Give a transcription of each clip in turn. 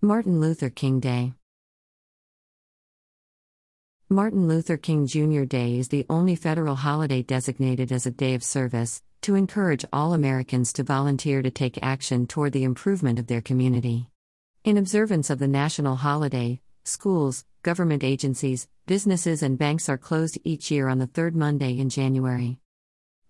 Martin Luther King Day Martin Luther King Jr. Day is the only federal holiday designated as a day of service to encourage all Americans to volunteer to take action toward the improvement of their community. In observance of the national holiday, schools, government agencies, businesses, and banks are closed each year on the third Monday in January.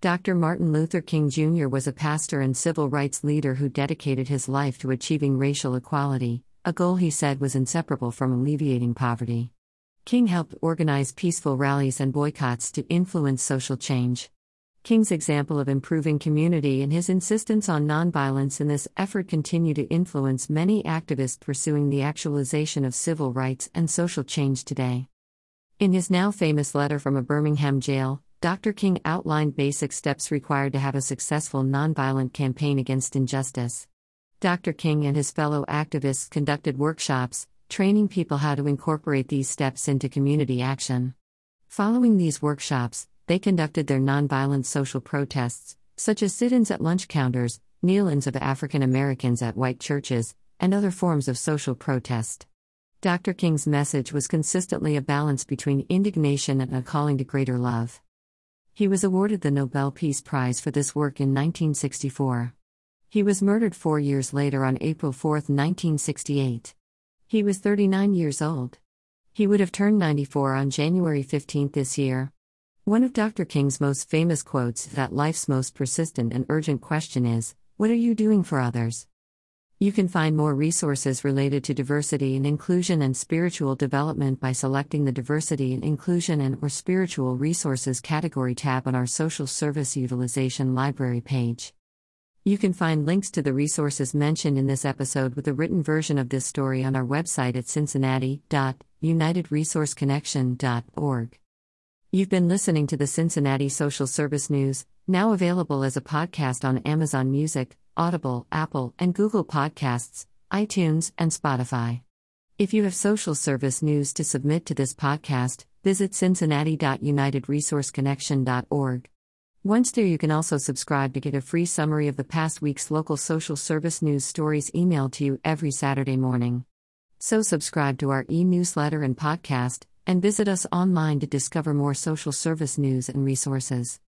Dr. Martin Luther King Jr. was a pastor and civil rights leader who dedicated his life to achieving racial equality, a goal he said was inseparable from alleviating poverty. King helped organize peaceful rallies and boycotts to influence social change. King's example of improving community and his insistence on nonviolence in this effort continue to influence many activists pursuing the actualization of civil rights and social change today. In his now famous letter from a Birmingham jail, Dr. King outlined basic steps required to have a successful nonviolent campaign against injustice. Dr. King and his fellow activists conducted workshops, training people how to incorporate these steps into community action. Following these workshops, they conducted their nonviolent social protests, such as sit ins at lunch counters, kneel ins of African Americans at white churches, and other forms of social protest. Dr. King's message was consistently a balance between indignation and a calling to greater love. He was awarded the Nobel Peace Prize for this work in 1964. He was murdered four years later on April 4, 1968. He was 39 years old. He would have turned 94 on January 15 this year. One of Dr. King's most famous quotes is that life's most persistent and urgent question is What are you doing for others? You can find more resources related to diversity and inclusion and spiritual development by selecting the Diversity and Inclusion and or Spiritual Resources category tab on our Social Service Utilization Library page. You can find links to the resources mentioned in this episode with a written version of this story on our website at cincinnati.unitedresourceconnection.org. You've been listening to the Cincinnati Social Service News, now available as a podcast on Amazon Music, Audible, Apple, and Google Podcasts, iTunes, and Spotify. If you have social service news to submit to this podcast, visit cincinnati.unitedresourceconnection.org. Once there, you can also subscribe to get a free summary of the past week's local social service news stories emailed to you every Saturday morning. So, subscribe to our e newsletter and podcast, and visit us online to discover more social service news and resources.